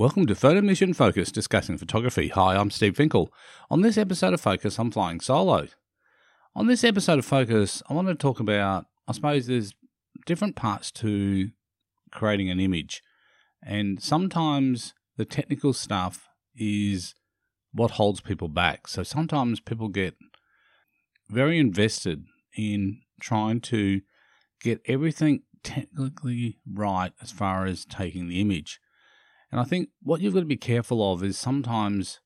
Welcome to Photomission Focus discussing photography. Hi, I'm Steve Finkel. On this episode of Focus, I'm flying solo. On this episode of Focus, I want to talk about, I suppose there's different parts to creating an image. And sometimes the technical stuff is what holds people back. So sometimes people get very invested in trying to get everything technically right as far as taking the image. And I think what you've got to be careful of is sometimes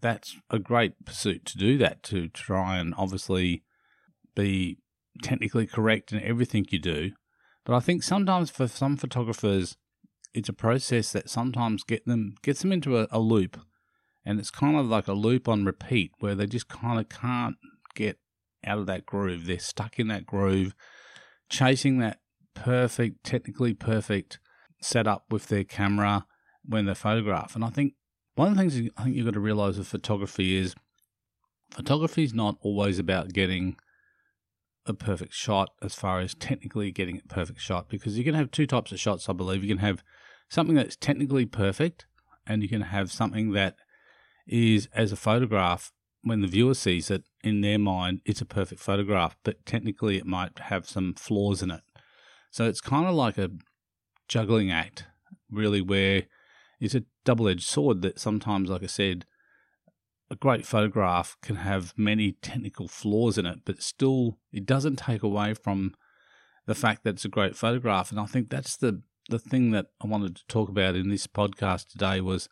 that's a great pursuit to do that, to try and obviously be technically correct in everything you do. But I think sometimes for some photographers, it's a process that sometimes get them gets them into a, a loop, and it's kind of like a loop on repeat where they just kind of can't get out of that groove. They're stuck in that groove, chasing that perfect, technically perfect setup with their camera when they photograph. And I think one of the things I think you've got to realize with photography is photography is not always about getting a perfect shot as far as technically getting a perfect shot because you can have two types of shots, I believe. You can have something that's technically perfect and you can have something that is, as a photograph, when the viewer sees it, in their mind, it's a perfect photograph, but technically it might have some flaws in it. So it's kind of like a juggling act, really, where it's a double edged sword that sometimes, like I said, a great photograph can have many technical flaws in it, but still it doesn't take away from the fact that it's a great photograph. And I think that's the the thing that I wanted to talk about in this podcast today was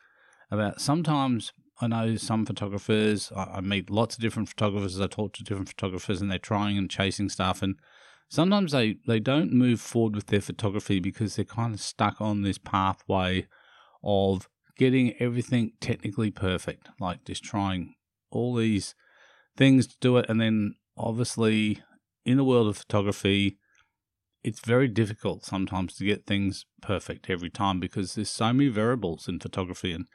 about sometimes I know some photographers, I, I meet lots of different photographers, I talk to different photographers and they're trying and chasing stuff and sometimes they, they don't move forward with their photography because they're kind of stuck on this pathway of getting everything technically perfect, like just trying all these things to do it. And then obviously, in the world of photography, it's very difficult sometimes to get things perfect every time because there's so many variables in photography and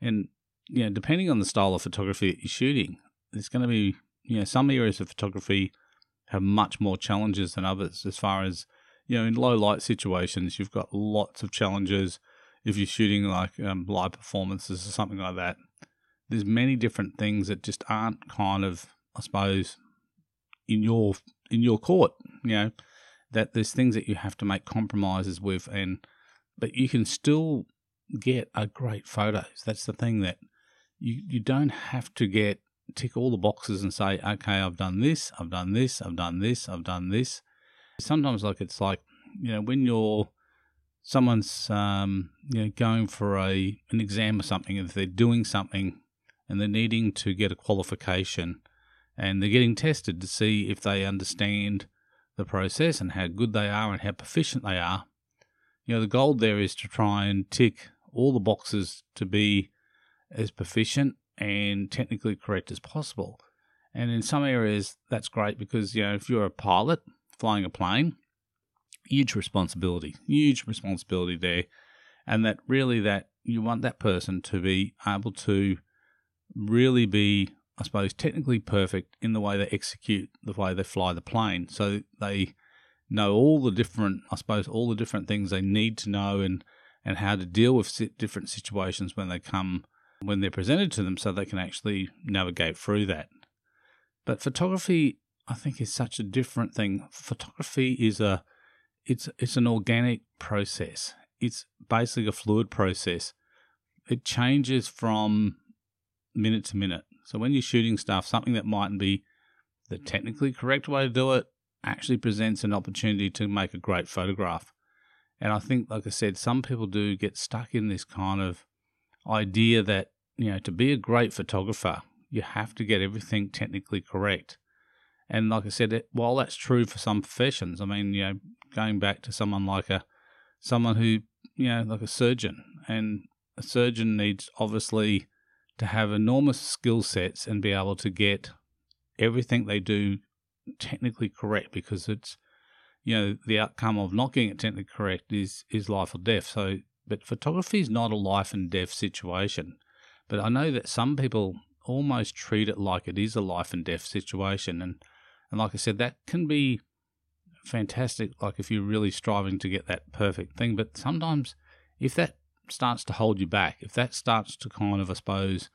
and you know depending on the style of photography that you're shooting there's going to be you know some areas of photography have much more challenges than others as far as you know in low light situations you've got lots of challenges if you're shooting like um, live performances or something like that. There's many different things that just aren't kind of, I suppose, in your in your court. You know that there's things that you have to make compromises with, and but you can still get a great photos. That's the thing that you you don't have to get tick all the boxes and say, okay, I've done this, I've done this, I've done this, I've done this. Sometimes like it's like you know when you're someone's um, you know going for a an exam or something, if they're doing something and they're needing to get a qualification, and they're getting tested to see if they understand the process and how good they are and how proficient they are. You know, the goal there is to try and tick all the boxes to be as proficient and technically correct as possible. And in some areas, that's great because, you know, if you're a pilot flying a plane, huge responsibility, huge responsibility there, and that really that you want that person to be able to really be, I suppose, technically perfect in the way they execute the way they fly the plane, so they know all the different, I suppose, all the different things they need to know and and how to deal with different situations when they come when they're presented to them, so they can actually navigate through that. But photography, I think, is such a different thing. Photography is a it's it's an organic process. It's basically a fluid process. It changes from minute to minute. So when you're shooting stuff, something that mightn't be the technically correct way to do it actually presents an opportunity to make a great photograph. And I think, like I said, some people do get stuck in this kind of idea that, you know, to be a great photographer, you have to get everything technically correct. And like I said, while that's true for some professions, I mean, you know, going back to someone like a someone who you know like a surgeon, and a surgeon needs obviously to have enormous skill sets and be able to get everything they do technically correct because it's you know the outcome of not getting it technically correct is is life or death. So, but photography is not a life and death situation. But I know that some people almost treat it like it is a life and death situation, and and like I said, that can be fantastic. Like if you're really striving to get that perfect thing, but sometimes if that starts to hold you back, if that starts to kind of, I suppose,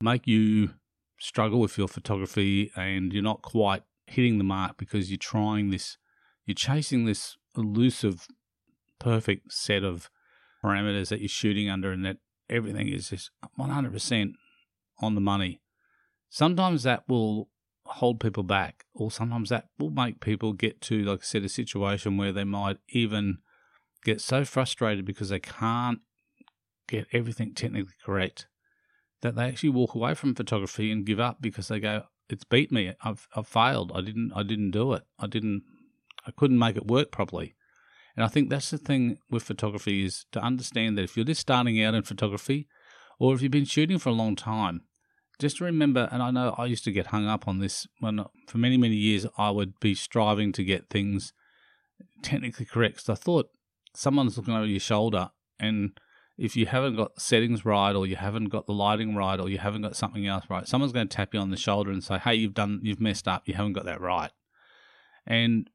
make you struggle with your photography and you're not quite hitting the mark because you're trying this, you're chasing this elusive, perfect set of parameters that you're shooting under and that everything is just 100% on the money. Sometimes that will hold people back, or sometimes that will make people get to, like I said, a situation where they might even get so frustrated because they can't get everything technically correct that they actually walk away from photography and give up because they go, "It's beat me. I've I've failed. I didn't I didn't do it. I didn't I couldn't make it work properly." And I think that's the thing with photography is to understand that if you're just starting out in photography, or if you've been shooting for a long time, just remember. And I know I used to get hung up on this when for many many years I would be striving to get things technically correct. So I thought someone's looking over your shoulder and if you haven't got settings right or you haven't got the lighting right or you haven't got something else right someone's going to tap you on the shoulder and say hey you've done you've messed up you haven't got that right and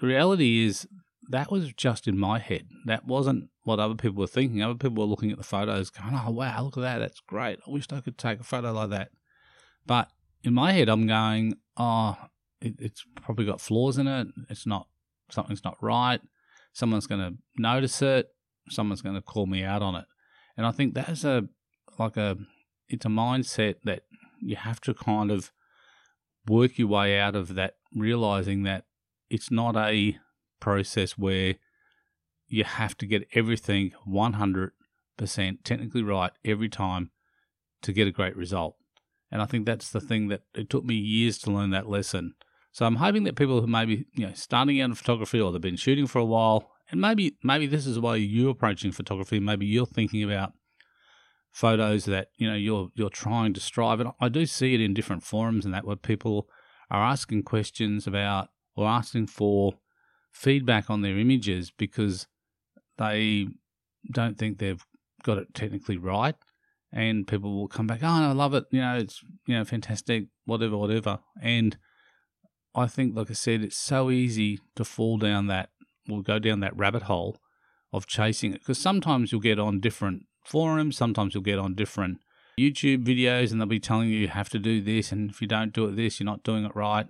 the reality is that was just in my head that wasn't what other people were thinking. Other people were looking at the photos going oh wow look at that. That's great. I wish i could take a photo like that. But in my head i'm going oh it, it's probably got flaws in it. It's not something's not right. Someone's going to notice it. Someone's going to call me out on it. And I think that's a like a it's a mindset that you have to kind of work your way out of that realizing that it's not a process where you have to get everything 100% technically right every time to get a great result. And I think that's the thing that it took me years to learn that lesson. So I'm hoping that people who maybe, you know, starting out in photography or they've been shooting for a while and maybe maybe this is why you're approaching photography. Maybe you're thinking about photos that you know you're you're trying to strive. And I do see it in different forums and that where people are asking questions about or asking for feedback on their images because they don't think they've got it technically right. And people will come back, oh, I love it. You know, it's you know fantastic, whatever, whatever. And I think, like I said, it's so easy to fall down that will go down that rabbit hole of chasing it because sometimes you'll get on different forums, sometimes you'll get on different YouTube videos and they'll be telling you you have to do this and if you don't do it this, you're not doing it right.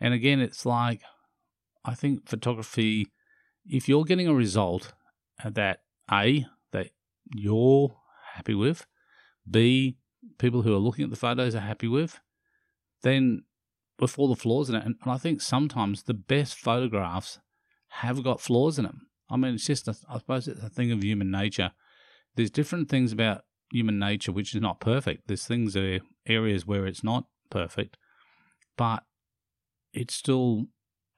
And again, it's like I think photography if you're getting a result that A that you're happy with, B people who are looking at the photos are happy with, then with all the flaws in it, and I think sometimes the best photographs have got flaws in them. I mean, it's just, a, I suppose it's a thing of human nature. There's different things about human nature which is not perfect. There's things, there, areas where it's not perfect, but it still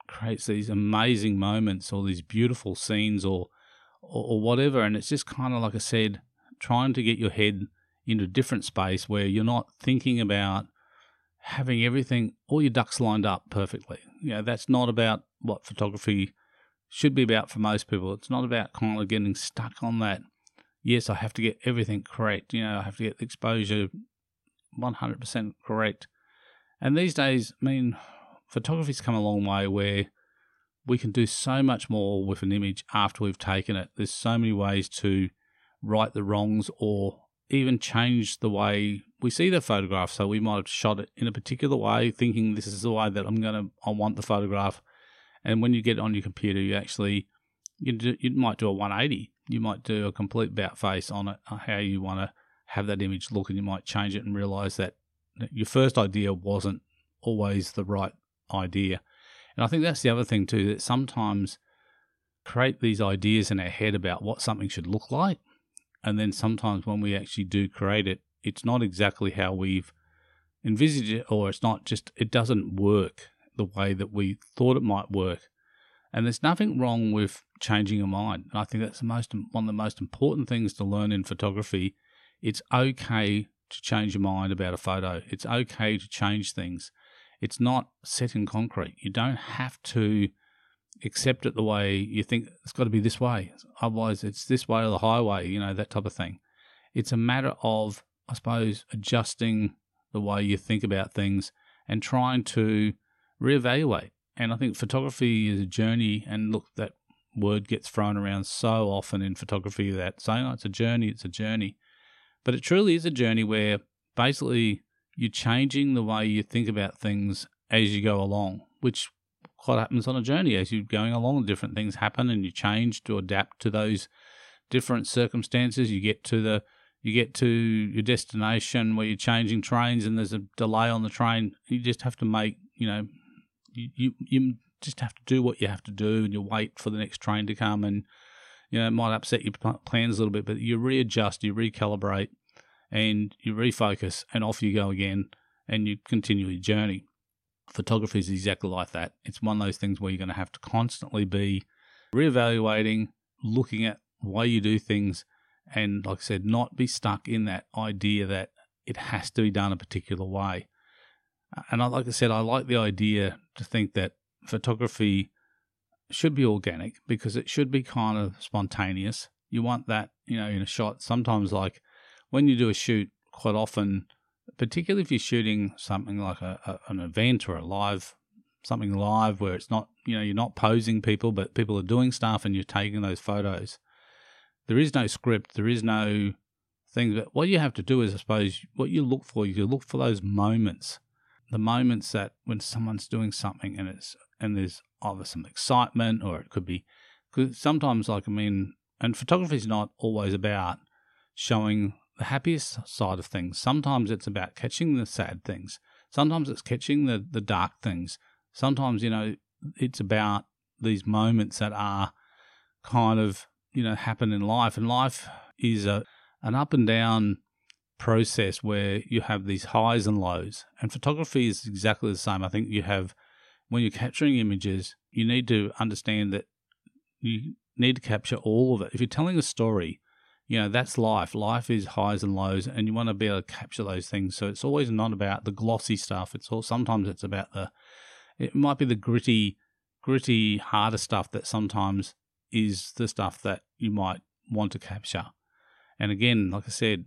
creates these amazing moments or these beautiful scenes or, or, or whatever. And it's just kind of like I said, trying to get your head into a different space where you're not thinking about having everything, all your ducks lined up perfectly. You know, that's not about what photography should be about for most people. It's not about kind of getting stuck on that. Yes, I have to get everything correct. You know, I have to get the exposure 100% correct. And these days, I mean, photography's come a long way where we can do so much more with an image after we've taken it. There's so many ways to right the wrongs or even change the way we see the photograph. So we might have shot it in a particular way, thinking this is the way that I'm gonna I want the photograph. And when you get on your computer, you actually you do, you might do a 180. You might do a complete about face on it, uh, how you want to have that image look, and you might change it and realize that your first idea wasn't always the right idea. And I think that's the other thing too that sometimes create these ideas in our head about what something should look like, and then sometimes when we actually do create it, it's not exactly how we've envisaged it, or it's not just it doesn't work the way that we thought it might work. And there's nothing wrong with changing your mind. And I think that's the most one of the most important things to learn in photography. It's okay to change your mind about a photo. It's okay to change things. It's not set in concrete. You don't have to accept it the way you think it's got to be this way. Otherwise, it's this way or the highway, you know, that type of thing. It's a matter of, I suppose, adjusting the way you think about things and trying to reevaluate. And I think photography is a journey, and look, that word gets thrown around so often in photography that saying oh, it's a journey, it's a journey. But it truly is a journey where basically you're changing the way you think about things as you go along, which quite happens on a journey. As you're going along, different things happen and you change to adapt to those different circumstances. You get to the you get to your destination where you're changing trains and there's a delay on the train. You just have to make, you know, you, you, you just have to do what you have to do and you wait for the next train to come and, you know, it might upset your plans a little bit, but you readjust, you recalibrate and you refocus and off you go again and you continue your journey. Photography is exactly like that. It's one of those things where you're going to have to constantly be reevaluating, looking at the way you do things, and like I said, not be stuck in that idea that it has to be done a particular way. And I, like I said, I like the idea to think that photography should be organic because it should be kind of spontaneous. You want that, you know, in a shot. Sometimes, like when you do a shoot, quite often, particularly if you're shooting something like a, a, an event or a live, something live where it's not, you know, you're not posing people, but people are doing stuff and you're taking those photos there is no script, there is no thing. But what you have to do is, I suppose, what you look for, you look for those moments, the moments that when someone's doing something and it's and there's either some excitement or it could be, because sometimes, like I mean, and photography is not always about showing the happiest side of things. Sometimes it's about catching the sad things. Sometimes it's catching the the dark things. Sometimes you know it's about these moments that are kind of you know happen in life, and life is a an up and down process where you have these highs and lows. And photography is exactly the same. I think you have when you're capturing images, you need to understand that you need to capture all of it. If you're telling a story, you know that's life. Life is highs and lows, and you want to be able to capture those things. So it's always not about the glossy stuff. It's all sometimes it's about the it might be the gritty, gritty, harder stuff that sometimes is the stuff that you might want to capture. And again, like I said,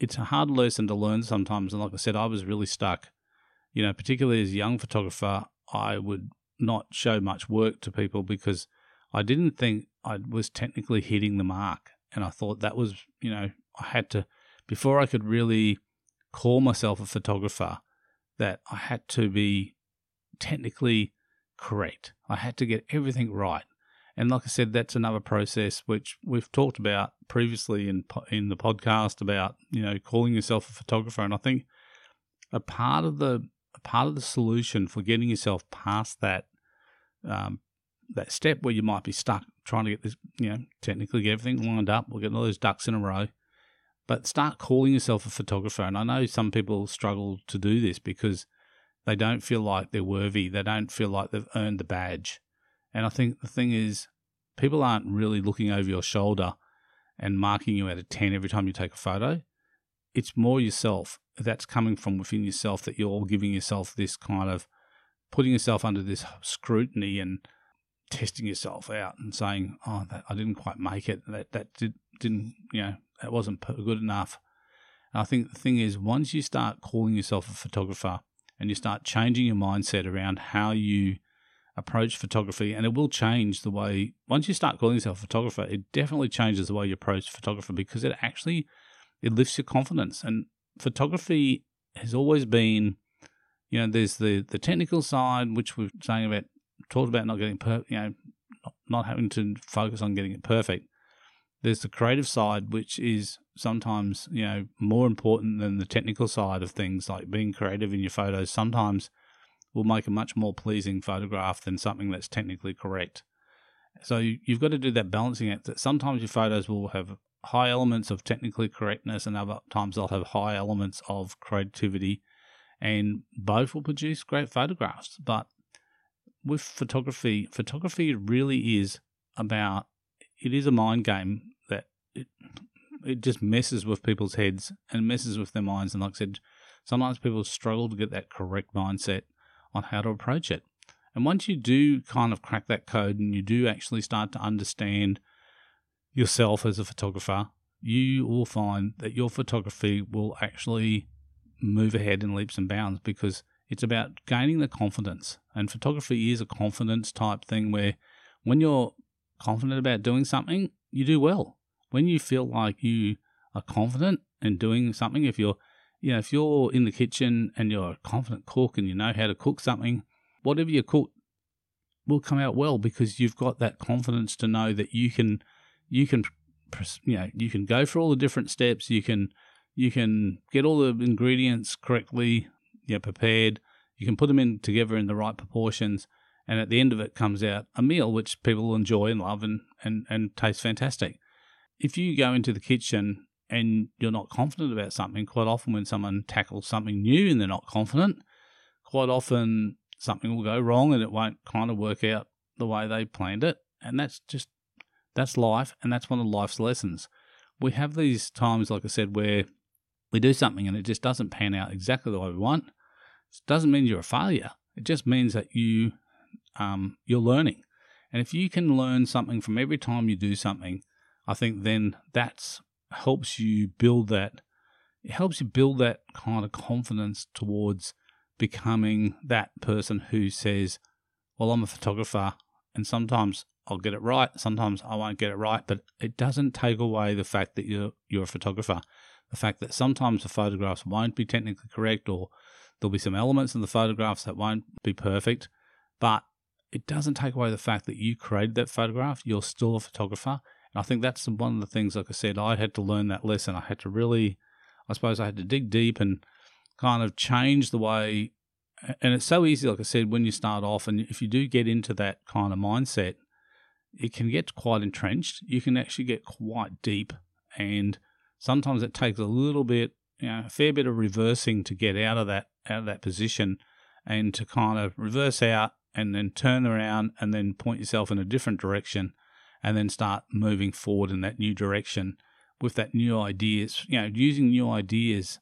it's a hard lesson to learn sometimes. And like I said, I was really stuck. You know, particularly as a young photographer, I would not show much work to people because I didn't think I was technically hitting the mark. And I thought that was, you know, I had to, before I could really call myself a photographer, that I had to be technically correct. I had to get everything right. And like I said, that's another process which we've talked about previously in in the podcast about you know calling yourself a photographer. And I think a part of the part of the solution for getting yourself past that um, that step where you might be stuck trying to get this, you know, technically get everything lined up, we'll get all those ducks in a row, but start calling yourself a photographer. And I know some people struggle to do this because they don't feel like they're worthy, they don't feel like they've earned the badge. And I think the thing is, people aren't really looking over your shoulder and marking you out of 10 every time you take a photo. It's more yourself. That's coming from within yourself that you're giving yourself this kind of putting yourself under this scrutiny and testing yourself out and saying, "Oh, that, I didn't quite make it. That that did, didn't, you know, that wasn't good enough." And I think the thing is, once you start calling yourself a photographer and you start changing your mindset around how you approach photography and it will change the way once you start calling yourself a photographer it definitely changes the way you approach photography because it actually it lifts your confidence and photography has always been you know there's the the technical side which we're saying about talked about not getting per you know not having to focus on getting it perfect there's the creative side which is sometimes you know more important than the technical side of things like being creative in your photos sometimes will make a much more pleasing photograph than something that's technically correct. So you, have got to do that balancing act. That sometimes your photos will have high elements of technically correctness, and other times they'll have high elements of creativity, and both will produce great photographs. But with photography, photography really is about it is a mind game that it it just messes with people's heads and messes with their minds. And like I said, sometimes people struggle to get that correct mindset on how to approach it. And once you do kind of crack that code and you do actually start to understand yourself as a photographer, you will find that your photography will actually move ahead in leaps and bounds because it's about gaining the confidence. And photography is a confidence type thing where when you're confident about doing something, you do well. When you feel like you are confident in doing something, if you're you know, if you're in the kitchen and you're a confident cook and you know how to cook something, whatever you cook will come out well because you've got that confidence to know that you can you can you know you can go for all the different steps you can you can get all the ingredients correctly you know, prepared you can put them in together in the right proportions and at the end of it comes out a meal which people enjoy and love and, and, and tastes fantastic. If you go into the kitchen and you're not confident about something, quite often when someone tackles something new and they're not confident, quite often something will go wrong and it won't kind of work out the way they planned it. And that's just, that's life and that's one of life's lessons. We have these times, like I said, where we do something and it just doesn't pan out exactly the way we want. Doesn't mean you're a failure. It just means that you um, you're learning. And if you can learn something from every time you do something, I think then that helps you build that. It helps you build that kind of confidence towards becoming that person who says, "Well, I'm a photographer, and sometimes I'll get it right, sometimes I won't get it right." But it doesn't take away the fact that you're you're a photographer. The fact that sometimes the photographs won't be technically correct, or there'll be some elements in the photographs that won't be perfect, but it doesn't take away the fact that you created that photograph. You're still a photographer. And I think that's one of the things, like I said, I had to learn that lesson. I had to really, I suppose I had to dig deep and kind of change the way. And it's so easy, like I said, when you start off, and if you do get into that kind of mindset, it can get quite entrenched. You can actually get quite deep. And sometimes it takes a little bit, you know, a fair bit of reversing to get out of that out of that position and to kind of reverse out and then turn around and then point yourself in a different direction and then start moving forward in that new direction with that new ideas, you know, using new ideas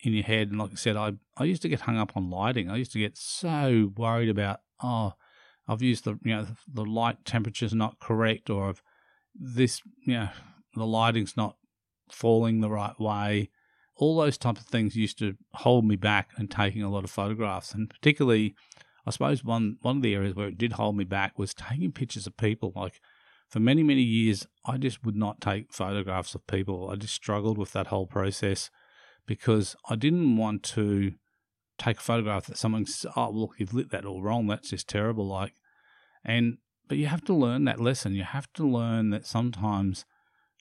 in your head. And like I said, I, I used to get hung up on lighting. I used to get so worried about, oh, I've used the, you know, the light temperature's not correct or I've this, you know, the lighting's not falling the right way. All those types of things used to hold me back and taking a lot of photographs. And particularly I suppose one one of the areas where it did hold me back was taking pictures of people. Like for many many years, I just would not take photographs of people. I just struggled with that whole process because I didn't want to take a photograph that someone says, oh look you've lit that all wrong. That's just terrible. Like and but you have to learn that lesson. You have to learn that sometimes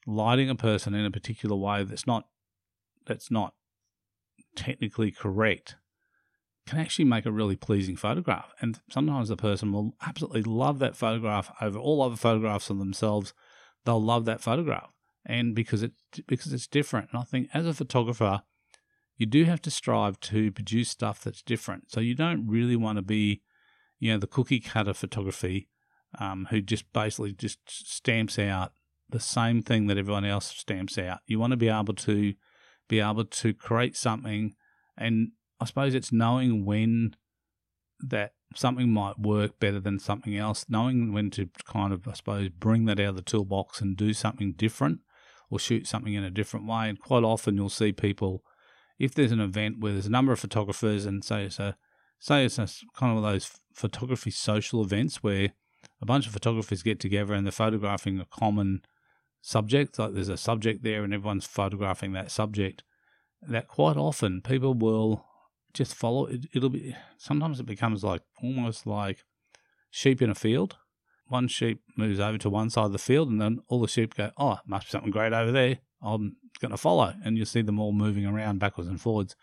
lighting a person in a particular way that's not that's not technically correct can actually make a really pleasing photograph. And sometimes the person will absolutely love that photograph over all other photographs of themselves. They'll love that photograph, and because it because it's different. And I think as a photographer, you do have to strive to produce stuff that's different. So you don't really want to be, you know, the cookie cutter photography, um, who just basically just stamps out the same thing that everyone else stamps out. You want to be able to be able to create something and I suppose it's knowing when that something might work better than something else, knowing when to kind of, I suppose, bring that out of the toolbox and do something different or shoot something in a different way. And quite often you'll see people, if there's an event where there's a number of photographers and say it's a, say it's a kind of those photography social events where a bunch of photographers get together and they're photographing a common subject, like there's a subject there and everyone's photographing that subject, that quite often people will just follow it. It'll be sometimes it becomes like almost like sheep in a field. One sheep moves over to one side of the field, and then all the sheep go, "Oh, must be something great over there. I'm going to follow." And you see them all moving around backwards and forwards.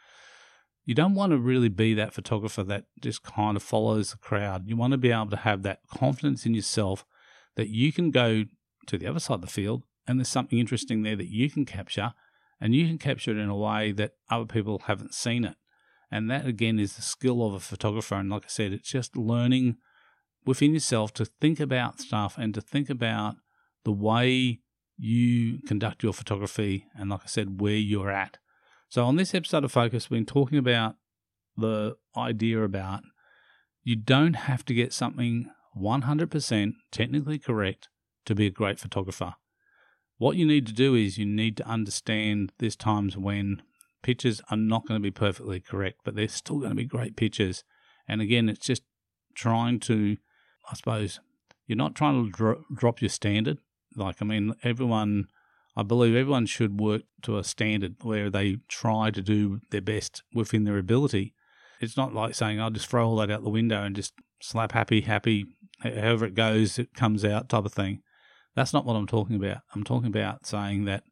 You don't want to really be that photographer that just kind of follows the crowd. You want to be able to have that confidence in yourself that you can go to the other side of the field and there's something interesting there that you can capture and you can capture it in a way that other people haven't seen it. And that again is the skill of a photographer. And like I said, it's just learning within yourself to think about stuff and to think about the way you conduct your photography and, like I said, where you're at. So, on this episode of Focus, we've been talking about the idea about you don't have to get something 100% technically correct to be a great photographer. What you need to do is you need to understand there's times when pictures are not going to be perfectly correct, but they're still going to be great pictures. And again, it's just trying to, I suppose, You're not trying to dro- drop your standard. Like, I mean, everyone, I believe everyone should work to a standard where they try to do their best within their ability. It's not like saying, I'll just throw all that out the window and just slap happy, happy, however it goes, it comes out type of thing. That's not what I'm talking about. I'm talking about saying that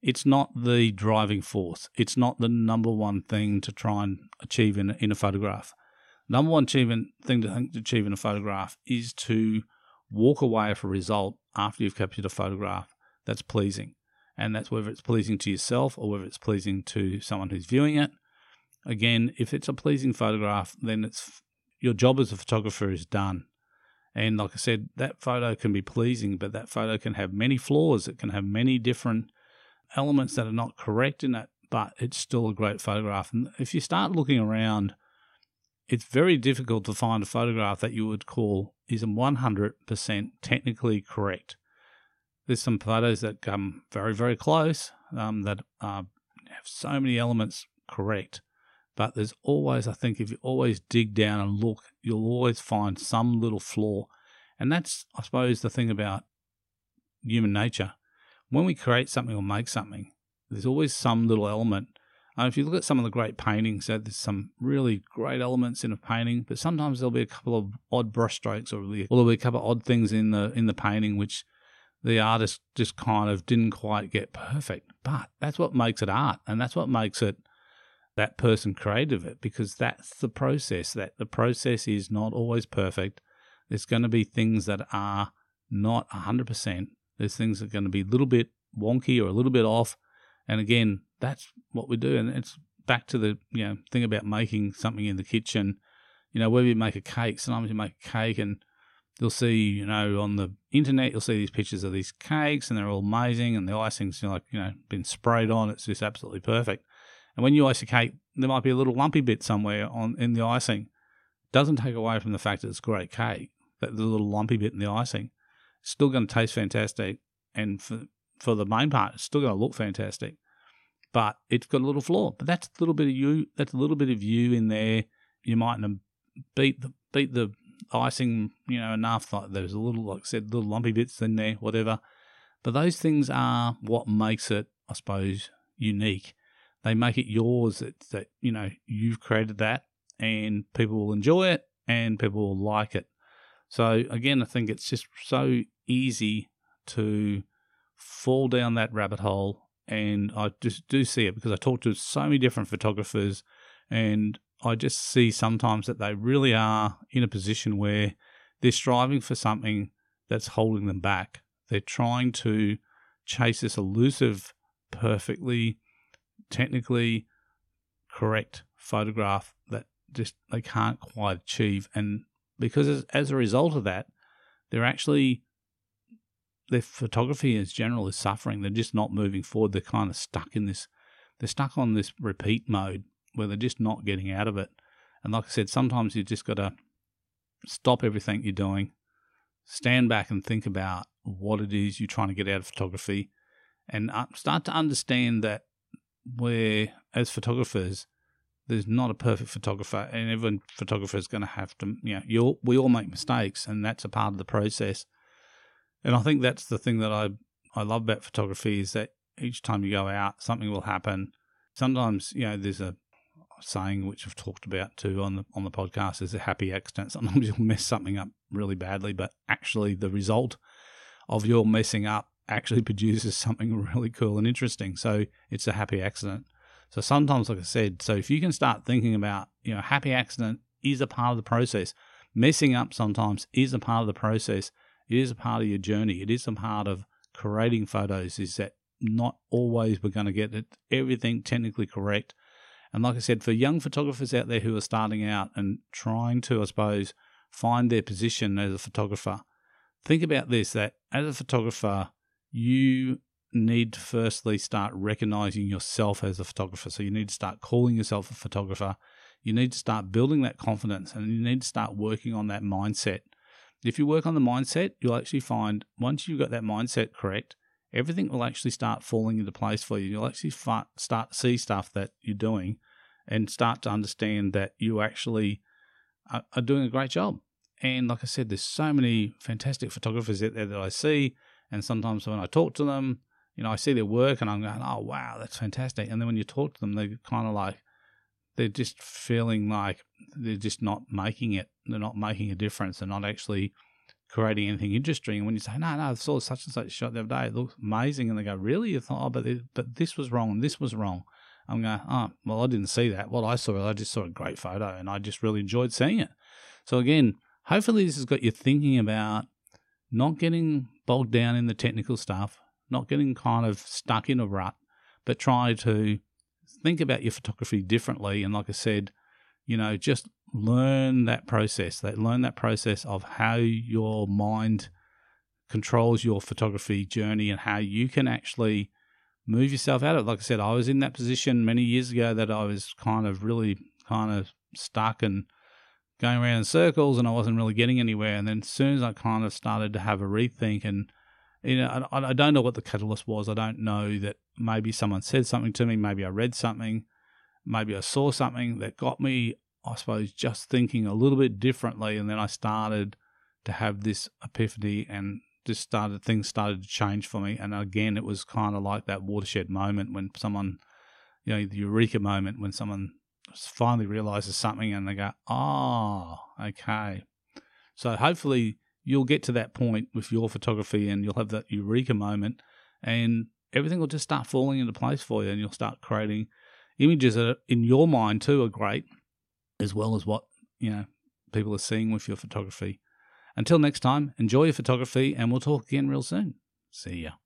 it's not the driving force. It's not the number one thing to try and achieve in, in a photograph. Number one achievement thing to achieve in a photograph is to walk away with a result after you've captured a photograph that's pleasing. And that's whether it's pleasing to yourself or whether it's pleasing to someone who's viewing it. Again, if it's a pleasing photograph, then it's your job as a photographer is done. And like I said, that photo can be pleasing, but that photo can have many flaws. It can have many different elements that are not correct in it, but it's still a great photograph. And if you start looking around, it's very difficult to find a photograph that you would call is 100% technically correct. There's some photos that come very, very close um, that uh, have so many elements correct. But there's always, I think, if you always dig down and look, you'll always find some little flaw. And that's, I suppose, the thing about human nature when we create something or make something, there's always some little element. Uh, if you look at some of the great paintings, there's some really great elements in a painting, but sometimes there'll be a couple of odd brushstrokes, or there'll be a couple of odd things in the in the painting which the artist just kind of didn't quite get perfect. But that's what makes it art, and that's what makes it that person creative it because that's the process. That the process is not always perfect. There's going to be things that are not 100%, there's things that are going to be a little bit wonky or a little bit off. And again, that's what we do. And it's back to the you know thing about making something in the kitchen. You know, whether you make a cake, sometimes you make a cake and you'll see, you know, on the internet, you'll see these pictures of these cakes and they're all amazing and the icing's like, you know, been sprayed on. It's just absolutely perfect. And when you ice a cake, there might be a little lumpy bit somewhere on in the icing. Doesn't take away from the fact that it's great cake, that the little lumpy bit in the icing still going to taste fantastic, and for for the main part, it's still going to look fantastic. But it's got a little flaw. But that's a little bit of you. That's a little bit of you in there. You mightn't beat the beat the icing, you know, enough. Like there's a little, like I said, little lumpy bits in there, whatever. But those things are what makes it, I suppose, unique. They make it yours. That that you know you've created that, and people will enjoy it, and people will like it. So again, I think it's just so easy to fall down that rabbit hole. And I just do see it because I talk to so many different photographers, and I just see sometimes that they really are in a position where they're striving for something that's holding them back. They're trying to chase this elusive, perfectly, technically correct photograph that just they can't quite achieve. And because as, as a result of that, they're actually their photography as general is suffering. They're just not moving forward. They're kind of stuck in this. They're stuck on this repeat mode where they're just not getting out of it. And like I said, sometimes you just got to stop everything you're doing, stand back and think about what it is you're trying to get out of photography, and uh, start to understand that we're as photographers there's not a perfect photographer, and every photographer is going to have to, you know, you we all make mistakes, and that's a part of the process. And I think that's the thing that I I love about photography is that each time you go out, something will happen. Sometimes, you know, there's a saying which I've talked about too on the on the podcast is a happy accident. Sometimes you'll mess something up really badly, but actually the result of your messing up actually produces something really cool and interesting. So it's a happy accident. So sometimes, like I said, so if you can start thinking about, you know, happy accident is a part of the process. Messing up sometimes is a part of the process. It is a part of your journey. It is a part of creating photos. Is that not always we're going to get it, everything technically correct. And like I said, for young photographers out there who are starting out and trying to, I suppose, find their position as a photographer, think about this: that as a photographer, you need to firstly start recognizing yourself as a photographer. So you need to start calling yourself a photographer. You need to start building that confidence and you need to start working on that mindset. If you work on the mindset, you'll actually find once you've got that mindset correct, everything will actually start falling into place for you. You'll actually start to see stuff that you're doing and start to understand that you actually are doing a great job. And like I said, there's so many fantastic photographers out there that I see. And sometimes when I talk to them, you know, I see their work and I'm going, oh, wow, that's fantastic. And then when you talk to them, they're kind of like, they're just feeling like they're just not making it. They're not making a difference. They're not actually creating anything interesting. And when you say, no, no, I saw such and such shot the other day, it looks amazing. And they go, really? You thought, oh, but, but this was wrong and this was wrong. I'm going, oh, well, I didn't see that. What I saw, I just saw a great photo and I just really enjoyed seeing it. So again, hopefully this has got you thinking about not getting bogged down in the technical stuff, not getting kind of stuck in a rut, but try to think about your photography differently. And like I said, you know, just learn that process. That learn that process of how your mind controls your photography journey and how you can actually move yourself out of it. Like I said, I was in that position many years ago that I was kind of really kind of stuck and going around in circles and I wasn't really getting anywhere. And then as soon as I kind of started to have a rethink and you know, I, I don't know what the catalyst was. I don't know that maybe someone said something to me, maybe I read something, maybe I saw something that got me, I suppose, just thinking a little bit differently. And then I started to have this epiphany and just started things started to change for me. And again, it was kind of like that watershed moment when someone, you know, the eureka moment when someone finally realizes something and they go, "Oh, okay." So hopefully you'll get to that point with your photography and you'll have that eureka moment, and everything will just start falling into place for you, and you'll start creating images that in your mind too are great, as well as what you know people are seeing with your photography. Until next time, enjoy your photography and we'll talk again real soon. See ya.